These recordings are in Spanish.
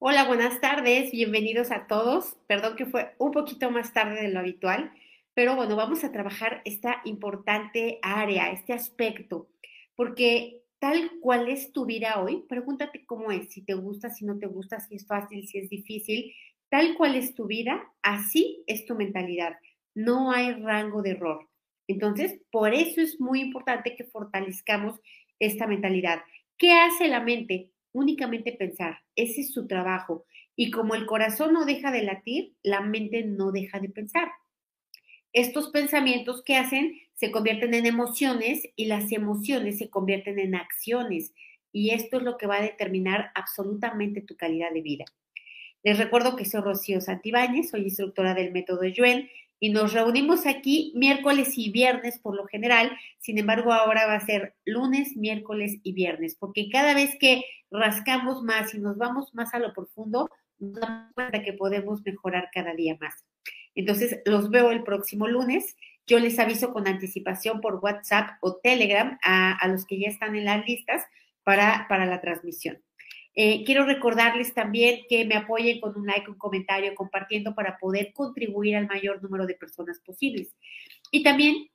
Hola, buenas tardes, bienvenidos a todos. Perdón que fue un poquito más tarde de lo habitual, pero bueno, vamos a trabajar esta importante área, este aspecto, porque tal cual es tu vida hoy, pregúntate cómo es, si te gusta, si no te gusta, si es fácil, si es difícil, tal cual es tu vida, así es tu mentalidad. No hay rango de error. Entonces, por eso es muy importante que fortalezcamos esta mentalidad. ¿Qué hace la mente? Únicamente pensar. Ese es su trabajo. Y como el corazón no deja de latir, la mente no deja de pensar. Estos pensamientos que hacen se convierten en emociones y las emociones se convierten en acciones. Y esto es lo que va a determinar absolutamente tu calidad de vida. Les recuerdo que soy Rocío Santibáñez, soy instructora del método Yuen y nos reunimos aquí miércoles y viernes por lo general. Sin embargo, ahora va a ser lunes, miércoles y viernes, porque cada vez que rascamos más y nos vamos más a lo profundo, nos damos cuenta que podemos mejorar cada día más. Entonces, los veo el próximo lunes. Yo les aviso con anticipación por WhatsApp o Telegram a, los que ya están en las listas para, para la transmisión. Eh, quiero recordarles también que me apoyen con un like, un comentario, compartiendo para poder contribuir al mayor número de personas posibles. Y también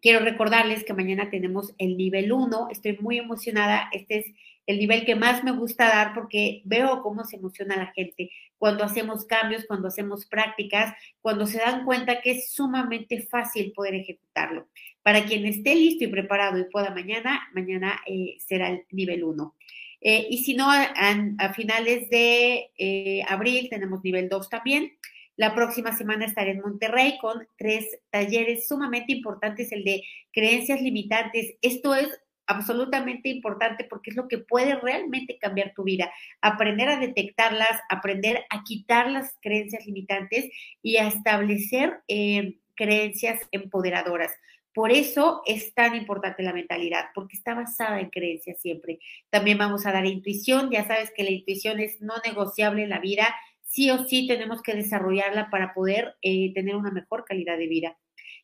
quiero recordarles que mañana tenemos el nivel 1. Estoy muy emocionada. Este es el nivel que más me gusta dar porque veo cómo se emociona la gente cuando hacemos cambios, cuando hacemos prácticas, cuando se dan cuenta que es sumamente fácil poder ejecutarlo. Para quien esté listo y preparado y pueda mañana, mañana eh, será el nivel 1. Eh, y si no, a, finales de eh, abril tenemos nivel 2 también. La próxima semana estaré en Monterrey con tres talleres sumamente importantes, el de creencias limitantes. Esto es absolutamente importante porque es lo que puede realmente cambiar tu vida. Aprender a detectarlas, aprender a quitar las creencias limitantes y a establecer eh, creencias empoderadoras. Por eso es tan importante la mentalidad, porque está basada en creencias siempre. También vamos a dar intuición. Ya sabes que la intuición es no negociable en la vida. Sí o sí tenemos que desarrollarla para poder eh, tener una mejor calidad de vida.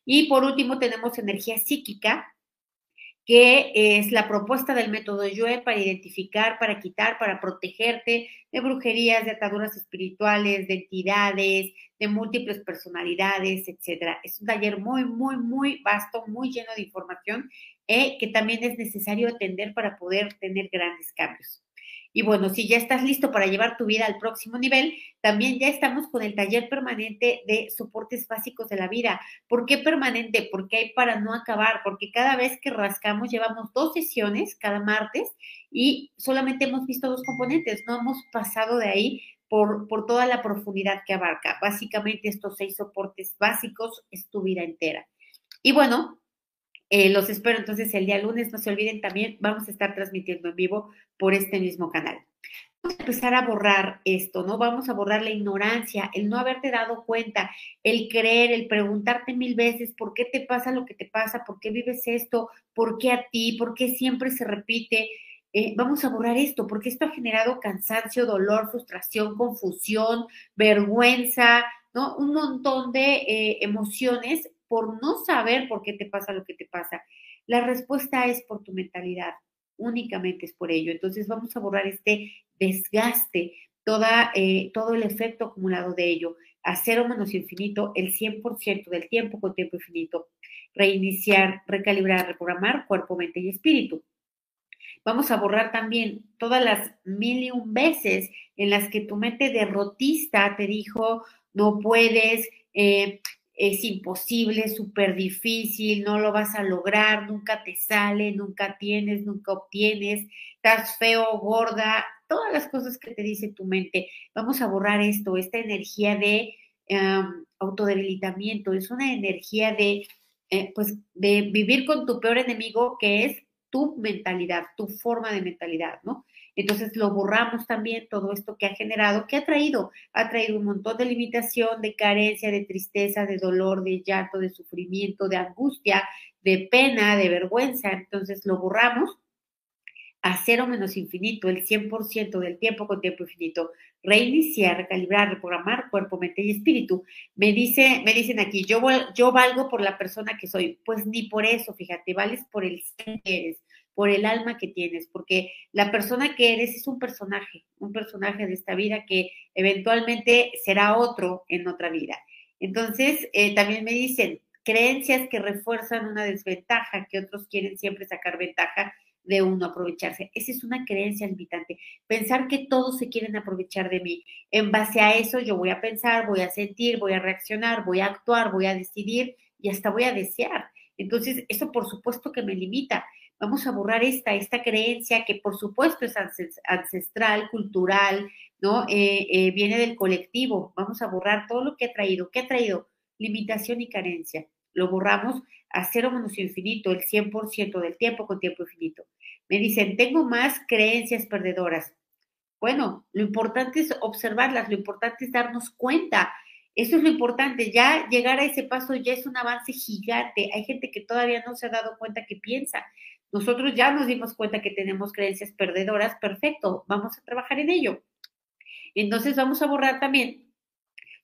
Y por último tenemos energía psíquica, que es la propuesta del método Yue para identificar, para quitar, para protegerte de brujerías, de ataduras espirituales, de entidades, de múltiples personalidades, etcétera. Es un taller muy, muy, muy vasto, muy lleno de información eh, que también es necesario atender para poder tener grandes cambios. Y bueno, si ya estás listo para llevar tu vida al próximo nivel, también ya estamos con el taller permanente de soportes básicos de la vida. ¿Por qué permanente? Porque hay para no acabar, porque cada vez que rascamos llevamos dos sesiones cada martes y solamente hemos visto dos componentes, no hemos pasado de ahí por, por toda la profundidad que abarca. Básicamente estos seis soportes básicos es tu vida entera. Y bueno, eh, los espero entonces el día lunes. No se olviden también, vamos a estar transmitiendo en vivo por este mismo canal. Vamos a empezar a borrar esto, ¿no? Vamos a borrar la ignorancia, el no haberte dado cuenta, el creer, el preguntarte mil veces por qué te pasa lo que te pasa, por qué vives esto, por qué a ti, por qué siempre se repite. Eh, vamos a borrar esto, porque esto ha generado cansancio, dolor, frustración, confusión, vergüenza, ¿no? Un montón de eh, emociones por no saber por qué te pasa lo que te pasa. La respuesta es por tu mentalidad, únicamente es por ello. Entonces vamos a borrar este desgaste, toda, eh, todo el efecto acumulado de ello, a cero menos infinito, el 100% del tiempo con tiempo infinito, reiniciar, recalibrar, reprogramar cuerpo, mente y espíritu. Vamos a borrar también todas las mil y un veces en las que tu mente derrotista te dijo, no puedes, eh, es imposible, súper difícil, no lo vas a lograr, nunca te sale, nunca tienes, nunca obtienes, estás feo, gorda, todas las cosas que te dice tu mente. Vamos a borrar esto, esta energía de autodebilitamiento, es una energía de, eh, pues, de vivir con tu peor enemigo, que es tu mentalidad, tu forma de mentalidad, ¿no? Entonces lo borramos también todo esto que ha generado, que ha traído, ha traído un montón de limitación, de carencia, de tristeza, de dolor, de llanto, de sufrimiento, de angustia, de pena, de vergüenza. Entonces lo borramos a cero menos infinito, el 100% del tiempo con tiempo infinito, reiniciar, recalibrar, reprogramar cuerpo, mente y espíritu. Me dice, me dicen aquí, yo, yo valgo por la persona que soy. Pues ni por eso, fíjate, vales por el ser que eres por el alma que tienes, porque la persona que eres es un personaje, un personaje de esta vida que eventualmente será otro en otra vida. Entonces, eh, también me dicen creencias que refuerzan una desventaja, que otros quieren siempre sacar ventaja de uno, aprovecharse. Esa es una creencia limitante. Pensar que todos se quieren aprovechar de mí. En base a eso yo voy a pensar, voy a sentir, voy a reaccionar, voy a actuar, voy a decidir y hasta voy a desear. Entonces, eso por supuesto que me limita. Vamos a borrar esta, esta creencia que por supuesto es ancestral, cultural, ¿no? Eh, eh, viene del colectivo. Vamos a borrar todo lo que ha traído. ¿Qué ha traído? Limitación y carencia. Lo borramos a cero menos infinito, el 100% del tiempo con tiempo infinito. Me dicen, tengo más creencias perdedoras. Bueno, lo importante es observarlas, lo importante es darnos cuenta. Eso es lo importante, ya llegar a ese paso ya es un avance gigante. Hay gente que todavía no se ha dado cuenta que piensa. Nosotros ya nos dimos cuenta que tenemos creencias perdedoras, perfecto, vamos a trabajar en ello. Entonces vamos a borrar también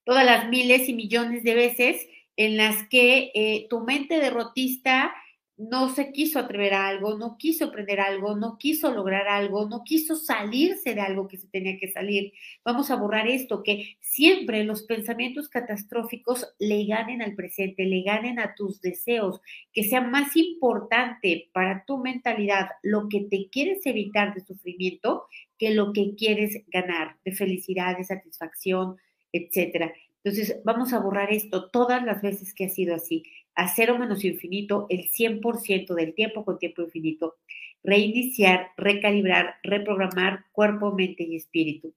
todas las miles y millones de veces en las que eh, tu mente derrotista no se quiso atrever a algo, no quiso aprender algo, no quiso lograr algo, no quiso salirse de algo que se tenía que salir. Vamos a borrar esto, que siempre los pensamientos catastróficos le ganen al presente, le ganen a tus deseos, que sea más importante para tu mentalidad lo que te quieres evitar de sufrimiento que lo que quieres ganar de felicidad, de satisfacción, etcétera. Entonces, vamos a borrar esto todas las veces que ha sido así. A cero menos infinito, el 100% del tiempo con tiempo infinito. Reiniciar, recalibrar, reprogramar cuerpo, mente y espíritu.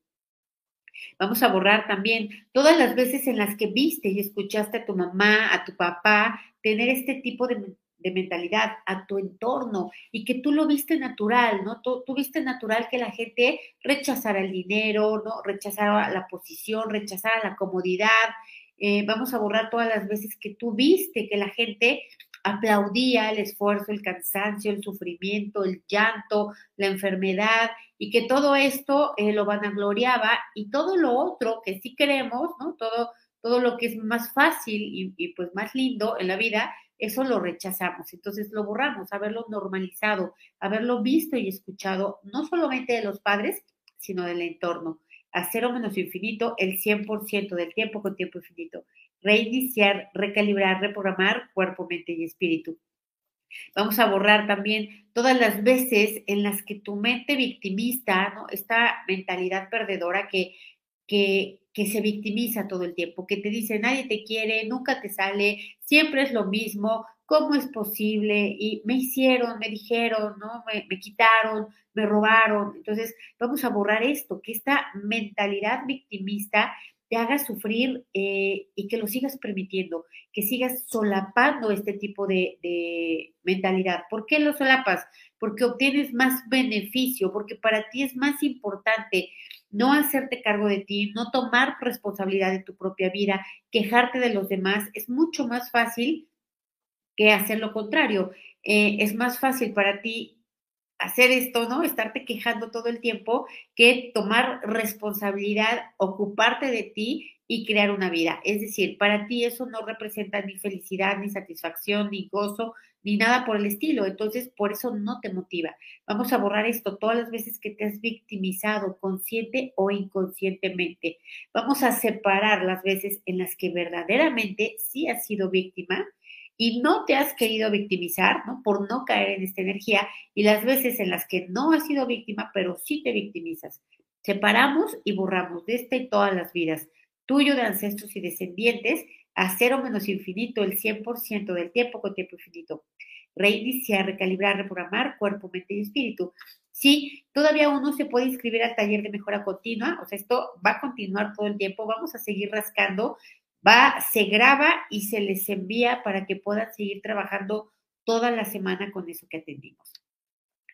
Vamos a borrar también todas las veces en las que viste y escuchaste a tu mamá, a tu papá, tener este tipo de de mentalidad a tu entorno y que tú lo viste natural, ¿no? Tú, viste natural que la gente rechazara el dinero, ¿no? Rechazara la posición, rechazara la comodidad. Eh, vamos a borrar todas las veces que tú viste que la gente aplaudía el esfuerzo, el cansancio, el sufrimiento, el llanto, la enfermedad y que todo esto eh, lo vanagloriaba y todo lo otro que sí queremos, ¿no? Todo, todo lo que es más fácil y, y pues más lindo en la vida, eso lo rechazamos. Entonces lo borramos, haberlo normalizado, haberlo visto y escuchado, no solamente de los padres, sino del entorno. A cero menos infinito, el 100% del tiempo con tiempo infinito. Reiniciar, recalibrar, reprogramar cuerpo, mente y espíritu. Vamos a borrar también todas las veces en las que tu mente victimista, ¿no? esta mentalidad perdedora que, que, que se victimiza todo el tiempo, que te dice nadie te quiere, nunca te sale, siempre es lo mismo, ¿cómo es posible? Y me hicieron, me dijeron, ¿no? Me, me quitaron, me robaron. Entonces, vamos a borrar esto, que esta mentalidad victimista te haga sufrir eh, y que lo sigas permitiendo, que sigas solapando este tipo de, de, mentalidad. ¿Por qué lo solapas? Porque obtienes más beneficio, porque para ti es más importante no hacerte cargo de ti, no tomar responsabilidad de tu propia vida, quejarte de los demás, es mucho más fácil que hacer lo contrario. Eh, es más fácil para ti hacer esto, ¿no? Estarte quejando todo el tiempo que tomar responsabilidad, ocuparte de ti y crear una vida. Es decir, para ti eso no representa ni felicidad, ni satisfacción, ni gozo, ni nada por el estilo. Entonces, por eso no te motiva. Vamos a borrar esto todas las veces que te has victimizado, consciente o inconscientemente. Vamos a separar las veces en las que verdaderamente sí has sido víctima y no te has querido victimizar, ¿no? Por no caer en esta energía y las veces en las que no has sido víctima, pero sí te victimizas. Separamos y borramos de esta y todas las vidas, tuyo de ancestros y descendientes, a cero menos infinito, el 100% del tiempo con tiempo infinito. Reiniciar, recalibrar, reprogramar cuerpo, mente y espíritu. Sí, todavía uno se puede inscribir al taller de mejora continua, o sea, esto va a continuar todo el tiempo, vamos a seguir rascando, va, se graba y se les envía para que puedan seguir trabajando toda la semana con eso que atendimos.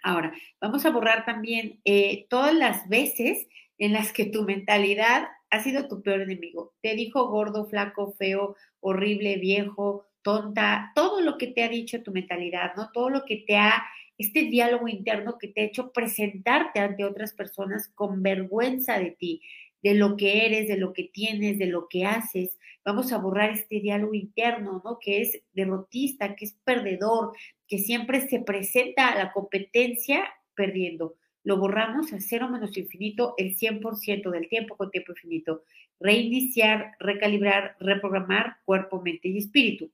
Ahora, vamos a borrar también eh, todas las veces en las que tu mentalidad ha sido tu peor enemigo. Te dijo gordo, flaco, feo, horrible, viejo, tonta, todo lo que te ha dicho tu mentalidad, ¿no? Todo lo que te ha, este diálogo interno que te ha hecho presentarte ante otras personas con vergüenza de ti, de lo que eres, de lo que tienes, de lo que haces. Vamos a borrar este diálogo interno, ¿no? Que es derrotista, que es perdedor, que siempre se presenta a la competencia perdiendo. Lo borramos a cero menos infinito el 100% del tiempo con tiempo infinito. Reiniciar, recalibrar, reprogramar cuerpo, mente y espíritu.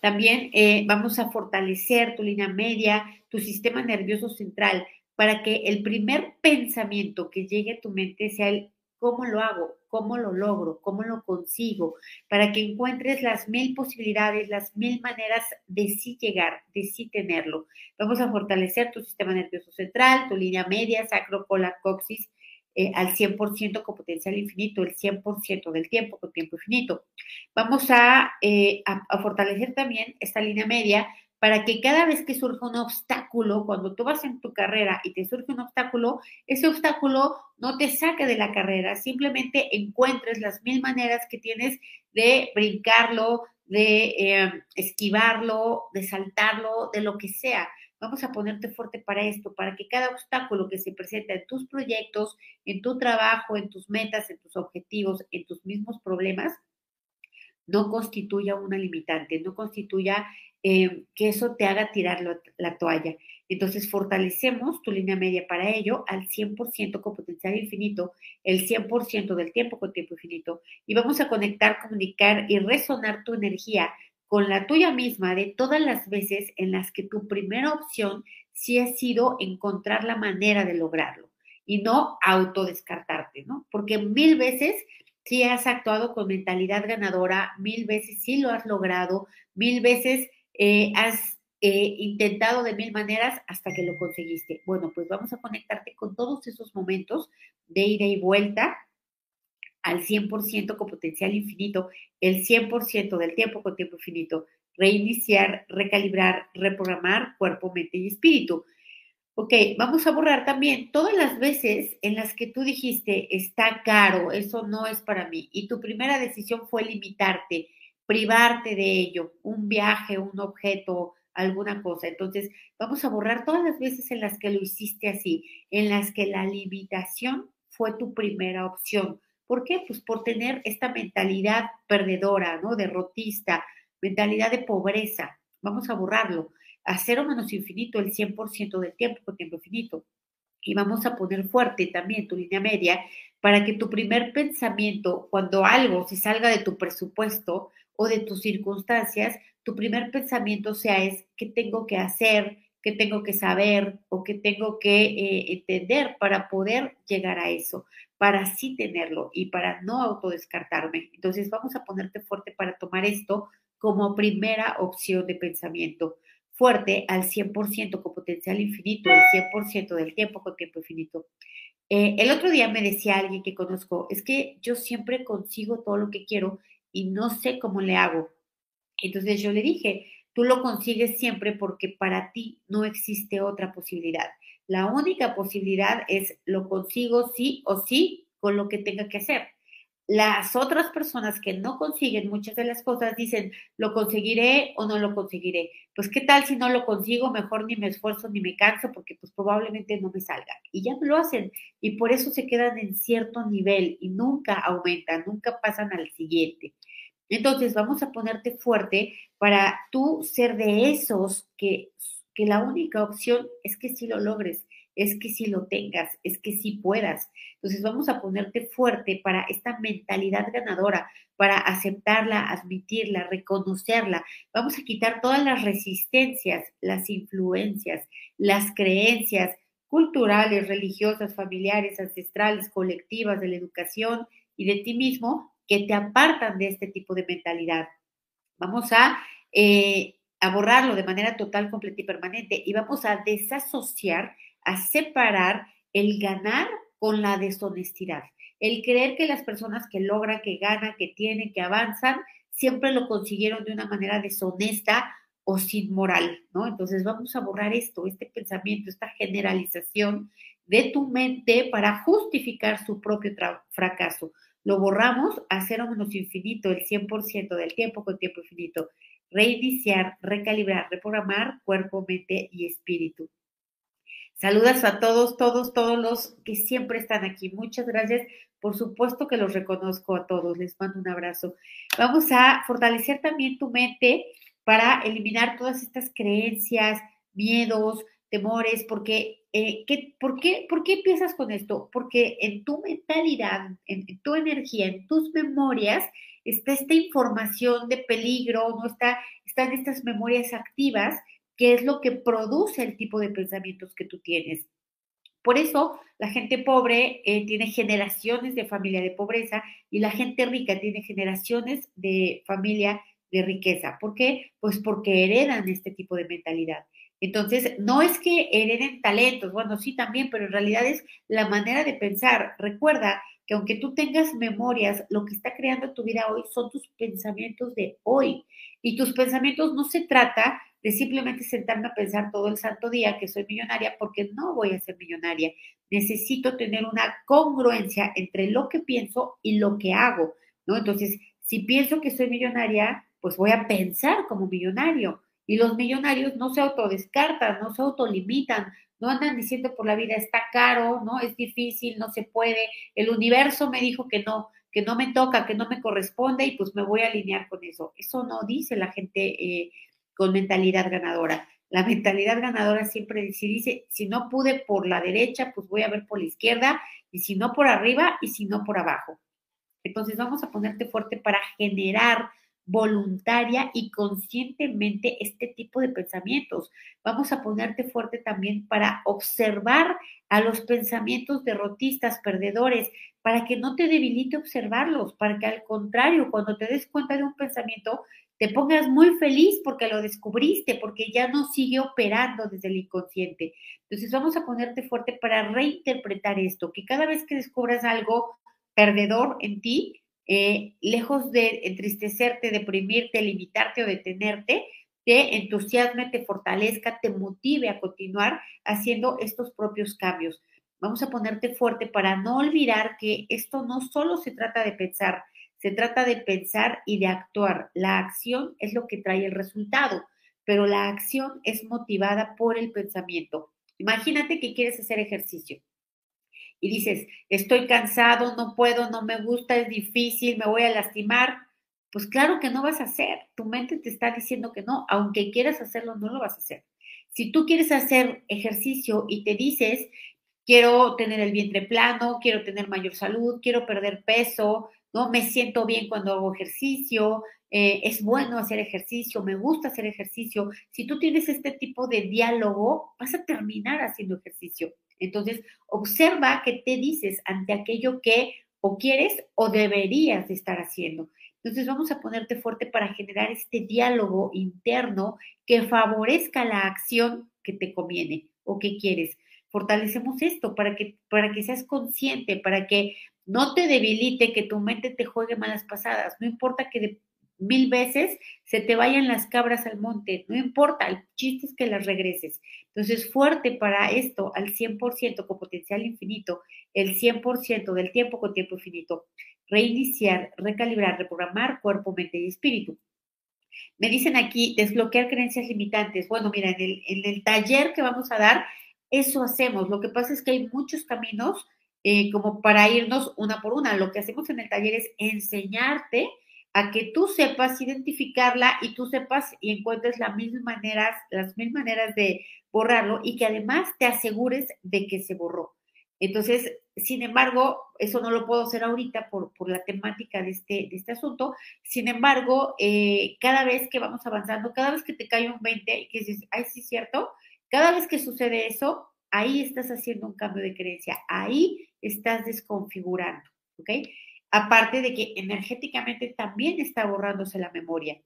También eh, vamos a fortalecer tu línea media, tu sistema nervioso central, para que el primer pensamiento que llegue a tu mente sea el cómo lo hago, cómo lo logro, cómo lo consigo, para que encuentres las mil posibilidades, las mil maneras de sí llegar, de sí tenerlo. Vamos a fortalecer tu sistema nervioso central, tu línea media, sacro, cola, coxis, eh, al 100% con potencial infinito, el 100% del tiempo con tiempo infinito. Vamos eh, a, a, fortalecer también esta línea media para que cada vez que surja un obstáculo, cuando tú vas en tu carrera y te surge un obstáculo, ese obstáculo no te saque de la carrera, simplemente encuentres las mil maneras que tienes de brincarlo, de eh, esquivarlo, de saltarlo, de lo que sea. Vamos a ponerte fuerte para esto, para que cada obstáculo que se presenta en tus proyectos, en tu trabajo, en tus metas, en tus objetivos, en tus mismos problemas, no constituya una limitante, no constituya eh, que eso te haga tirar la, toalla. Entonces, fortalecemos tu línea media para ello al 100% con potencial infinito, el 100% del tiempo con tiempo infinito, y vamos a conectar, comunicar y resonar tu energía con la tuya misma de todas las veces en las que tu primera opción sí ha sido encontrar la manera de lograrlo y no autodescartarte, ¿no? Porque mil veces sí has actuado con mentalidad ganadora, mil veces sí lo has logrado, mil veces eh, has eh, intentado de mil maneras hasta que lo conseguiste. Bueno, pues vamos a conectarte con todos esos momentos de ida y vuelta al 100% con potencial infinito, el 100% del tiempo con tiempo infinito, reiniciar, recalibrar, reprogramar cuerpo, mente y espíritu. Ok, vamos a borrar también todas las veces en las que tú dijiste, está caro, eso no es para mí, y tu primera decisión fue limitarte, privarte de ello, un viaje, un objeto, alguna cosa. Entonces, vamos a borrar todas las veces en las que lo hiciste así, en las que la limitación fue tu primera opción. ¿Por qué? Pues por tener esta mentalidad perdedora, ¿no? Derrotista, mentalidad de pobreza. Vamos a borrarlo. A cero menos infinito el 100% del tiempo con tiempo infinito. Y vamos a poner fuerte también tu línea media para que tu primer pensamiento, cuando algo se salga de tu presupuesto, o de tus circunstancias, tu primer pensamiento sea es qué tengo que hacer, qué tengo que saber o qué tengo que eh, entender para poder llegar a eso, para sí tenerlo y para no autodescartarme. Entonces vamos a ponerte fuerte para tomar esto como primera opción de pensamiento. Fuerte al 100% con potencial infinito, el 100% del tiempo con tiempo infinito. Eh, el otro día me decía alguien que conozco, es que yo siempre consigo todo lo que quiero y no sé cómo le hago. Entonces yo le dije, tú lo consigues siempre porque para ti no existe otra posibilidad. La única posibilidad es lo consigo sí o sí con lo que tenga que hacer. Las otras personas que no consiguen muchas de las cosas dicen, lo conseguiré o no lo conseguiré. Pues qué tal si no lo consigo, mejor ni me esfuerzo ni me canso porque pues probablemente no me salga. Y ya lo hacen y por eso se quedan en cierto nivel y nunca aumentan, nunca pasan al siguiente. Entonces vamos a ponerte fuerte para tú ser de esos que, que la única opción es que si lo logres, es que si lo tengas, es que si puedas. Entonces vamos a ponerte fuerte para esta mentalidad ganadora, para aceptarla, admitirla, reconocerla. Vamos a quitar todas las resistencias, las influencias, las creencias culturales, religiosas, familiares, ancestrales, colectivas, de la educación y de ti mismo que te apartan de este tipo de mentalidad. Vamos a, eh, a borrarlo de manera total, completa y permanente y vamos a desasociar, a separar el ganar con la deshonestidad. El creer que las personas que logran, que ganan, que tienen, que avanzan, siempre lo consiguieron de una manera deshonesta o sin moral, ¿no? Entonces vamos a borrar esto, este pensamiento, esta generalización de tu mente para justificar su propio fracaso. Lo borramos a cero menos infinito, el 100% del tiempo con tiempo infinito. Reiniciar, recalibrar, reprogramar cuerpo, mente y espíritu. Saludas a todos, todos, todos los que siempre están aquí. Muchas gracias Por supuesto que los reconozco a todos, les mando un abrazo. Vamos a fortalecer también tu mente para eliminar todas estas creencias, miedos, temores, porque, eh, ¿qué, por, qué, ¿por qué empiezas con esto? Porque en tu mentalidad, en, tu energía, en tus memorias, está esta información de peligro, no está, están estas memorias activas, que es lo que produce el tipo de pensamientos que tú tienes. Por eso la gente pobre eh, tiene generaciones de familia de pobreza y la gente rica tiene generaciones de familia de riqueza. ¿Por qué? Pues porque heredan este tipo de mentalidad. Entonces, no es que hereden talentos, bueno, sí también, pero en realidad es la manera de pensar. Recuerda que aunque tú tengas memorias, lo que está creando tu vida hoy son tus pensamientos de hoy. Y tus pensamientos no se trata de simplemente sentarme a pensar todo el santo día que soy millonaria porque no voy a ser millonaria. Necesito tener una congruencia entre lo que pienso y lo que hago, ¿no? Entonces, si pienso que soy millonaria, pues voy a pensar como millonario. Y los millonarios no se autodescartan, no se autolimitan, no andan diciendo por la vida está caro, no es difícil, no se puede, el universo me dijo que no, que no me toca, que no me corresponde y pues me voy a alinear con eso. Eso no dice la gente eh, con mentalidad ganadora. La mentalidad ganadora siempre dice, dice, si no pude por la derecha, pues voy a ver por la izquierda, y si no por arriba, y si no por abajo. Entonces vamos a ponerte fuerte para generar voluntaria y conscientemente este tipo de pensamientos. Vamos a ponerte fuerte también para observar a los pensamientos derrotistas, perdedores, para que no te debilite observarlos, para que al contrario, cuando te des cuenta de un pensamiento, te pongas muy feliz porque lo descubriste, porque ya no sigue operando desde el inconsciente. Entonces vamos a ponerte fuerte para reinterpretar esto, que cada vez que descubras algo perdedor en ti, eh, lejos de entristecerte, deprimirte, limitarte o detenerte, te entusiasme, te fortalezca, te motive a continuar haciendo estos propios cambios. Vamos a ponerte fuerte para no olvidar que esto no solo se trata de pensar, se trata de pensar y de actuar. La acción es lo que trae el resultado, pero la acción es motivada por el pensamiento. Imagínate que quieres hacer ejercicio y dices, estoy cansado, no puedo, no me gusta, es difícil, me voy a lastimar, pues claro que no vas a hacer. Tu mente te está diciendo que no, aunque quieras hacerlo, no lo vas a hacer. Si tú quieres hacer ejercicio y te dices, quiero tener el vientre plano, quiero tener mayor salud, quiero perder peso, no me siento bien cuando hago ejercicio, eh, es bueno hacer ejercicio, me gusta hacer ejercicio. Si tú tienes este tipo de diálogo, vas a terminar haciendo ejercicio. Entonces, observa qué te dices ante aquello que o quieres o deberías estar haciendo. Entonces, vamos a ponerte fuerte para generar este diálogo interno que favorezca la acción que te conviene o que quieres. Fortalecemos esto para que, para que seas consciente, para que no te debilite, que tu mente te juegue malas pasadas. No importa que mil veces se te vayan las cabras al monte, no importa, el chiste es que las regreses. Entonces, fuerte para esto al 100% con potencial infinito, el 100% del tiempo con tiempo infinito, reiniciar, recalibrar, reprogramar cuerpo, mente y espíritu. Me dicen aquí, desbloquear creencias limitantes. Bueno, mira, en el, en el taller que vamos a dar, eso hacemos. Lo que pasa es que hay muchos caminos eh, como para irnos una por una. Lo que hacemos en el taller es enseñarte a que tú sepas identificarla y tú sepas y encuentres las mismas maneras, las mismas maneras de borrarlo y que además te asegures de que se borró. Entonces, sin embargo, eso no lo puedo hacer ahorita por, por la temática de este, de este asunto. Sin embargo, eh, cada vez que vamos avanzando, cada vez que te cae un 20 y que dices, ay, sí cierto, cada vez que sucede eso, ahí estás haciendo un cambio de creencia, ahí estás desconfigurando, ¿ok? Aparte de que energéticamente también está borrándose la memoria.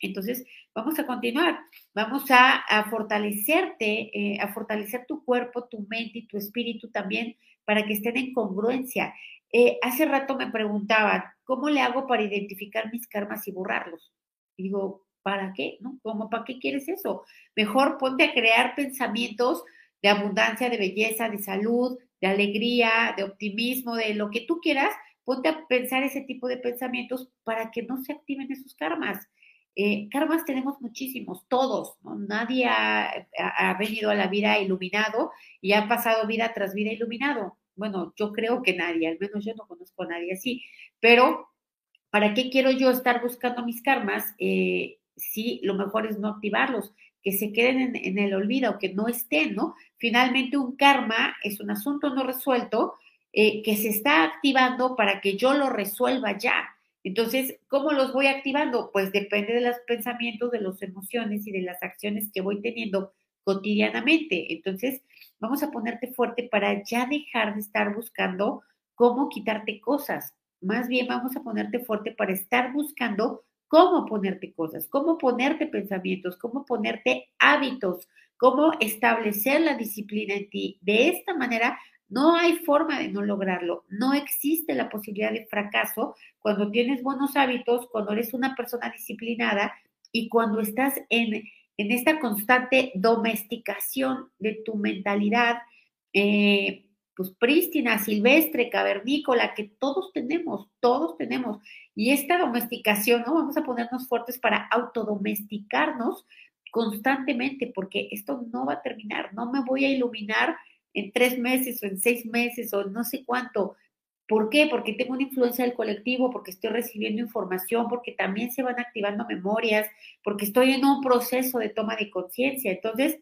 Entonces, vamos a continuar, vamos a, fortalecerte, eh, a fortalecer tu cuerpo, tu mente y tu espíritu también para que estén en congruencia. Eh, hace rato me preguntaban, ¿cómo le hago para identificar mis karmas y borrarlos? Digo, ¿para qué? ¿Cómo para qué quieres eso? Mejor ponte a crear pensamientos de abundancia, de belleza, de salud, de alegría, de optimismo, de lo que tú quieras, ponte a pensar ese tipo de pensamientos para que no se activen esos karmas. Eh, karmas tenemos muchísimos, todos, ¿no? Nadie ha, venido a la vida iluminado y ha pasado vida tras vida iluminado. bueno, yo creo que nadie, al menos yo no conozco a nadie así, pero ¿para qué quiero yo estar buscando mis karmas eh, si lo mejor es no activarlos? Que se queden en, el olvido, que no estén, ¿no? Finalmente un karma es un asunto no resuelto eh, que se está activando para que yo lo resuelva ya. Entonces, ¿cómo los voy activando? Pues depende de los pensamientos, de las emociones y de las acciones que voy teniendo cotidianamente. Entonces, vamos a ponerte fuerte para ya dejar de estar buscando cómo quitarte cosas. Más bien vamos a ponerte fuerte para estar buscando cómo ponerte cosas, cómo ponerte pensamientos, cómo ponerte hábitos, cómo establecer la disciplina en ti. De esta manera, no hay forma de no lograrlo. No existe la posibilidad de fracaso cuando tienes buenos hábitos, cuando eres una persona disciplinada y cuando estás en, en esta constante domesticación de tu mentalidad. Eh, pues prístina, silvestre, cavernícola, que todos tenemos, todos tenemos. Y esta domesticación, ¿no? Vamos a ponernos fuertes para autodomesticarnos constantemente, porque esto no va a terminar, no me voy a iluminar en tres meses o en seis meses o no sé cuánto. ¿Por qué? Porque tengo una influencia del colectivo, porque estoy recibiendo información, porque también se van activando memorias, porque estoy en un proceso de toma de conciencia. Entonces,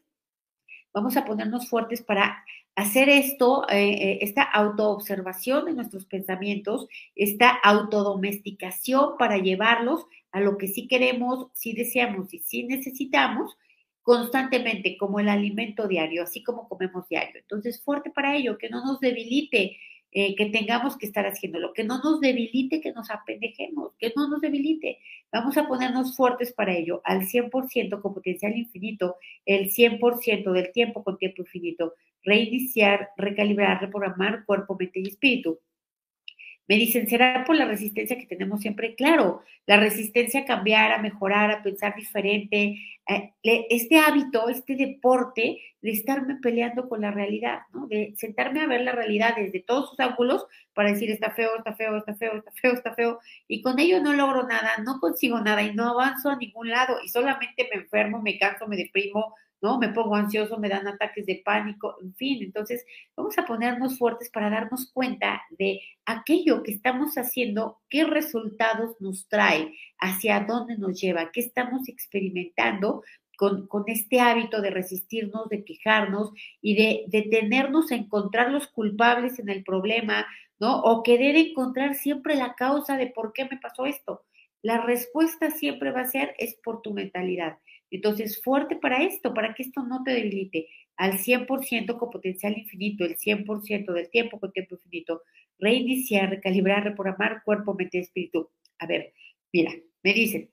vamos a ponernos fuertes para hacer esto, eh, eh, esta autoobservación de nuestros pensamientos, esta autodomesticación para llevarlos a lo que sí queremos, sí deseamos y sí necesitamos constantemente como el alimento diario, así como comemos diario. Entonces, fuerte para ello, que no nos debilite eh, que tengamos que estar haciéndolo, que no nos debilite, que nos apendejemos, que no nos debilite. Vamos a ponernos fuertes para ello, al 100% con potencial infinito, el 100% del tiempo con tiempo infinito, reiniciar, recalibrar, reprogramar cuerpo, mente y espíritu. Me dicen, ¿será por la resistencia que tenemos siempre? Claro, la resistencia a cambiar, a mejorar, a pensar diferente, eh, este hábito, este deporte de estarme peleando con la realidad. De sentarme a ver la realidad desde todos sus ángulos para decir, está feo, está feo, está feo, está feo, está feo, y con ello no logro nada, no consigo nada y no avanzo a ningún lado y solamente me enfermo, me canso, me deprimo, ¿no? Me pongo ansioso, me dan ataques de pánico, en fin. Entonces, vamos a ponernos fuertes para darnos cuenta de aquello que estamos haciendo, qué resultados nos trae, hacia dónde nos lleva, qué estamos experimentando con, este hábito de resistirnos, de quejarnos y de detenernos a encontrar los culpables en el problema, ¿no? O querer encontrar siempre la causa de por qué me pasó esto. La respuesta siempre va a ser es por tu mentalidad. Entonces, fuerte para esto, para que esto no te debilite al 100% con potencial infinito, el 100% del tiempo con tiempo infinito, reiniciar, recalibrar, reprogramar cuerpo, mente, espíritu. A ver, mira, me dicen,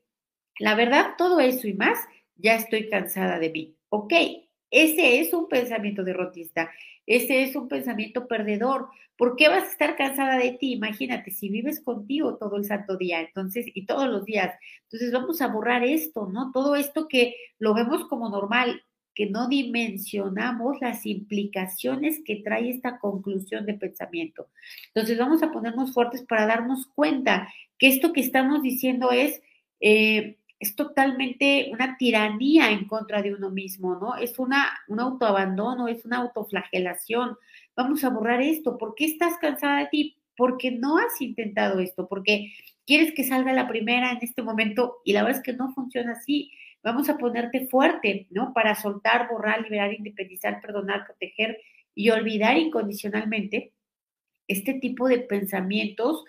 la verdad, todo eso y más, ya estoy cansada de mí. Ok, ese es un pensamiento derrotista, ese es un pensamiento perdedor. ¿Por qué vas a estar cansada de ti? Imagínate, si vives contigo todo el santo día, entonces, y todos los días. Entonces vamos a borrar esto, ¿no? Todo esto que lo vemos como normal, que no dimensionamos las implicaciones que trae esta conclusión de pensamiento. Entonces vamos a ponernos fuertes para darnos cuenta que esto que estamos diciendo es... Eh, es totalmente una tiranía en contra de uno mismo, ¿no? Es una, un autoabandono, es una autoflagelación. Vamos a borrar esto. ¿Por qué estás cansada de ti? Porque no has intentado esto, porque quieres que salga la primera en este momento y la verdad es que no funciona así. Vamos a ponerte fuerte, ¿no? Para soltar, borrar, liberar, independizar, perdonar, proteger y olvidar incondicionalmente este tipo de pensamientos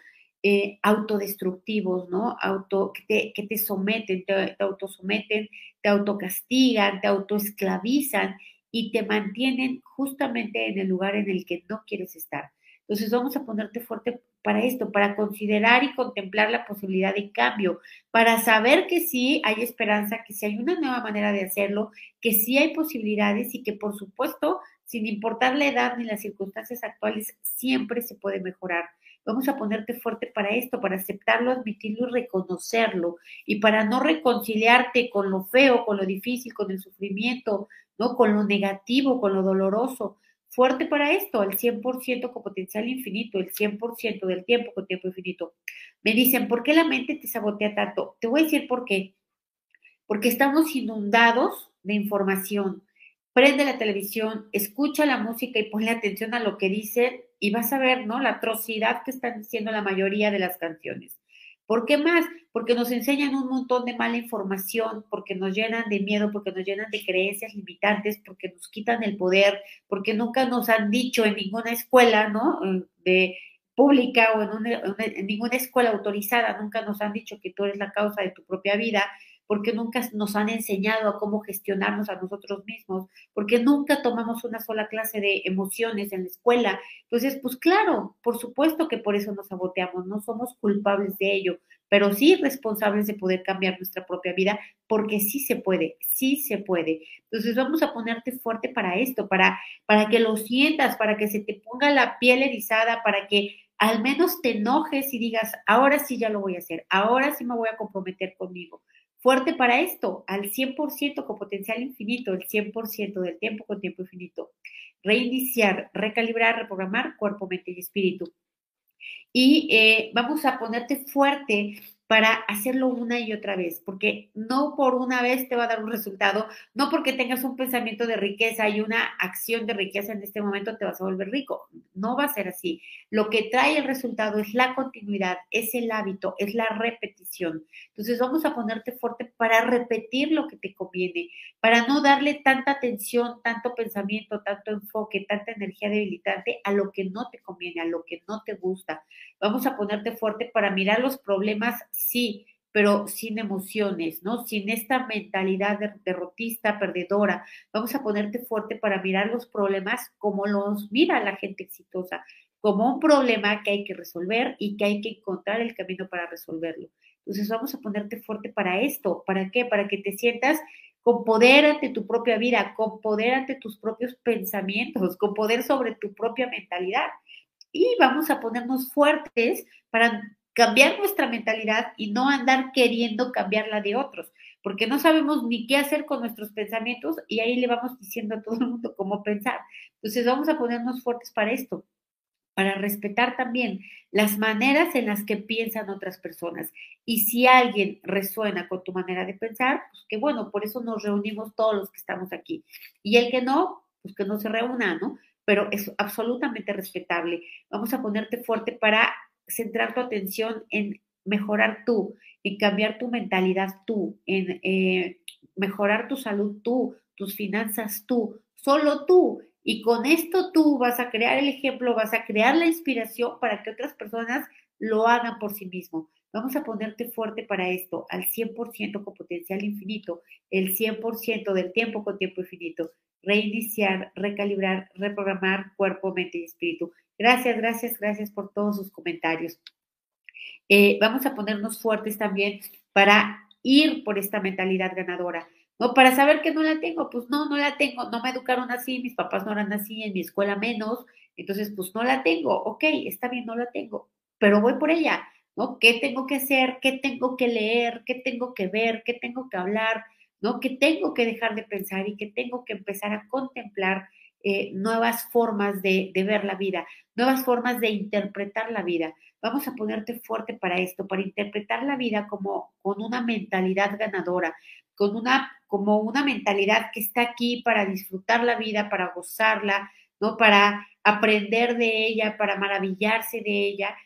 eh, autodestructivos, ¿no? Auto, que, te, te someten, te, te autosometen, te autocastigan, te autoesclavizan y te mantienen justamente en el lugar en el que no quieres estar. Entonces vamos a ponerte fuerte para esto, para considerar y contemplar la posibilidad de cambio, para saber que sí hay esperanza, que sí hay una nueva manera de hacerlo, que sí hay posibilidades y que por supuesto, sin importar la edad ni las circunstancias actuales, siempre se puede mejorar. Vamos a ponerte fuerte para esto, para aceptarlo, admitirlo y reconocerlo. Y para no reconciliarte con lo feo, con lo difícil, con el sufrimiento, ¿no? Con lo negativo, con lo doloroso. Fuerte para esto, al 100% con potencial infinito, el 100% del tiempo con tiempo infinito. Me dicen, ¿por qué la mente te sabotea tanto? Te voy a decir por qué. Porque estamos inundados de información. prende la televisión, escucha la música y ponle atención a lo que dicen y vas a ver, ¿no? La atrocidad que están diciendo la mayoría de las canciones. ¿Por qué más? Porque nos enseñan un montón de mala información, porque nos llenan de miedo, porque nos llenan de creencias limitantes, porque nos quitan el poder, porque nunca nos han dicho en ninguna escuela, ¿no? De pública o en, en ninguna escuela autorizada, nunca nos han dicho que tú eres la causa de tu propia vida, porque nunca nos han enseñado a cómo gestionarnos a nosotros mismos, porque nunca tomamos una sola clase de emociones en la escuela. Entonces, pues claro, por supuesto que por eso nos saboteamos, no somos culpables de ello, pero sí responsables de poder cambiar nuestra propia vida, porque sí se puede, sí se puede. Entonces vamos a ponerte fuerte para esto, para, para que lo sientas, para que se te ponga la piel erizada, para que al menos te enojes y digas, ahora sí ya lo voy a hacer, ahora sí me voy a comprometer conmigo fuerte para esto, al 100% con potencial infinito, el 100% del tiempo con tiempo infinito. Reiniciar, recalibrar, reprogramar cuerpo, mente y espíritu. Y eh, vamos a ponerte fuerte para hacerlo una y otra vez, porque no por una vez te va a dar un resultado, no porque tengas un pensamiento de riqueza y una acción de riqueza en este momento te vas a volver rico, no va a ser así. Lo que trae el resultado es la continuidad, es el hábito, es la repetición. Entonces vamos a ponerte fuerte para repetir lo que te conviene, para no darle tanta atención, tanto pensamiento, tanto enfoque, tanta energía debilitante a lo que no te conviene, a lo que no te gusta. Vamos a ponerte fuerte para mirar los problemas sí, pero sin emociones, ¿no? Sin esta mentalidad derrotista, perdedora. Vamos a ponerte fuerte para mirar los problemas como los mira la gente exitosa, como un problema que hay que resolver y que hay que encontrar el camino para resolverlo. Entonces vamos a ponerte fuerte para esto. ¿Para qué? Para que te sientas con poder ante tu propia vida, con poder ante tus propios pensamientos, con poder sobre tu propia mentalidad. Y vamos a ponernos fuertes para cambiar nuestra mentalidad y no andar queriendo cambiar la de otros, porque no sabemos ni qué hacer con nuestros pensamientos y ahí le vamos diciendo a todo el mundo cómo pensar. Entonces vamos a ponernos fuertes para esto, para respetar también las maneras en las que piensan otras personas. Y si alguien resuena con tu manera de pensar, pues que bueno, por eso nos reunimos todos los que estamos aquí. Y el que no, pues que no se reúna, ¿no? Pero es absolutamente respetable. Vamos a ponerte fuerte para centrar tu atención en mejorar tú, en cambiar tu mentalidad tú, en eh, mejorar tu salud tú, tus finanzas tú, solo tú. Y con esto tú vas a crear el ejemplo, vas a crear la inspiración para que otras personas lo hagan por sí mismo. Vamos a ponerte fuerte para esto, al 100% con potencial infinito, el 100% del tiempo con tiempo infinito. Reiniciar, recalibrar, reprogramar cuerpo, mente y espíritu. Gracias, gracias, gracias por todos sus comentarios. Eh, vamos a ponernos fuertes también para ir por esta mentalidad ganadora. ¿no? Para saber que no la tengo, pues no, no la tengo, no me educaron así, mis papás no eran así, en mi escuela menos, entonces pues no la tengo, ok, está bien, no la tengo, pero voy por ella, ¿no? ¿Qué tengo que hacer? ¿Qué tengo que leer? ¿Qué tengo que ver? ¿Qué tengo que hablar? ¿No? ¿Qué tengo que dejar de pensar y qué tengo que empezar a contemplar eh, nuevas formas de, ver la vida, nuevas formas de interpretar la vida. Vamos a ponerte fuerte para esto, para interpretar la vida como con una mentalidad ganadora, con una, como una mentalidad que está aquí para disfrutar la vida, para gozarla, ¿no? Para aprender de ella, para maravillarse de ella.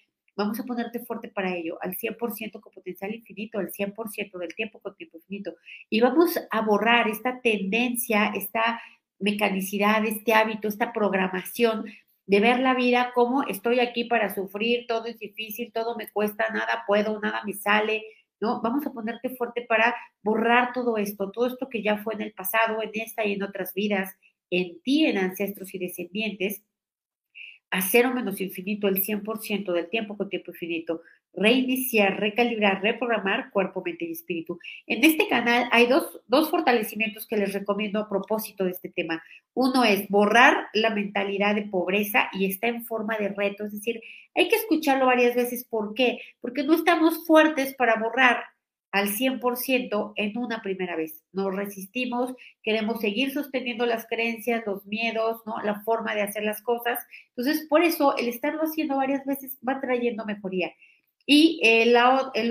Vamos a ponerte fuerte para ello, al 100% con potencial infinito, al 100% del tiempo con tiempo infinito. Y vamos a borrar esta tendencia, esta mecanicidad, este hábito, esta programación de ver la vida como estoy aquí para sufrir, todo es difícil, todo me cuesta, nada puedo, nada me sale, ¿no? Vamos a ponerte fuerte para borrar todo esto, todo esto que ya fue en el pasado, en esta y en otras vidas, en ti, en ancestros y descendientes, a cero menos infinito el 100% del tiempo con tiempo infinito, reiniciar, recalibrar, reprogramar cuerpo, mente y espíritu. En este canal hay dos, dos fortalecimientos que les recomiendo a propósito de este tema. Uno es borrar la mentalidad de pobreza y está en forma de reto, es decir, hay que escucharlo varias veces. ¿Por qué? Porque no estamos fuertes para borrar al 100% en una primera vez. Nos resistimos, queremos seguir sosteniendo las creencias, los miedos, ¿no? La forma de hacer las cosas. Entonces, por eso el estarlo haciendo varias veces va trayendo mejoría. Y el,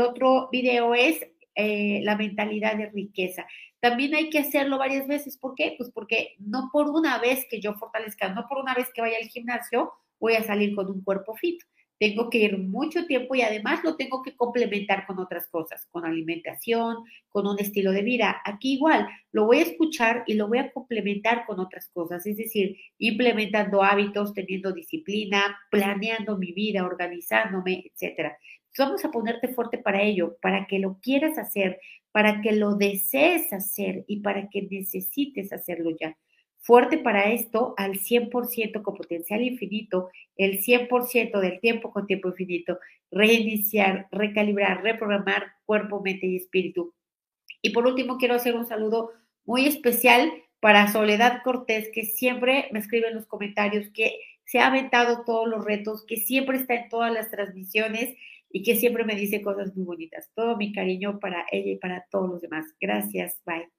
otro video es eh, la mentalidad de riqueza. También hay que hacerlo varias veces. ¿Por qué? Pues porque no por una vez que yo fortalezca, no por una vez que vaya al gimnasio, voy a salir con un cuerpo fit. Tengo que ir mucho tiempo y además lo tengo que complementar con otras cosas, con alimentación, con un estilo de vida. Aquí igual, lo voy a escuchar y lo voy a complementar con otras cosas, es decir, implementando hábitos, teniendo disciplina, planeando mi vida, organizándome, etcétera. Vamos a ponerte fuerte para ello, para que lo quieras hacer, para que lo desees hacer y para que necesites hacerlo ya fuerte para esto al 100% con potencial infinito, el 100% del tiempo con tiempo infinito, reiniciar, recalibrar, reprogramar cuerpo, mente y espíritu. Y por último, quiero hacer un saludo muy especial para Soledad Cortés, que siempre me escribe en los comentarios que se ha aventado todos los retos, que siempre está en todas las transmisiones y que siempre me dice cosas muy bonitas. Todo mi cariño para ella y para todos los demás. Gracias. Bye.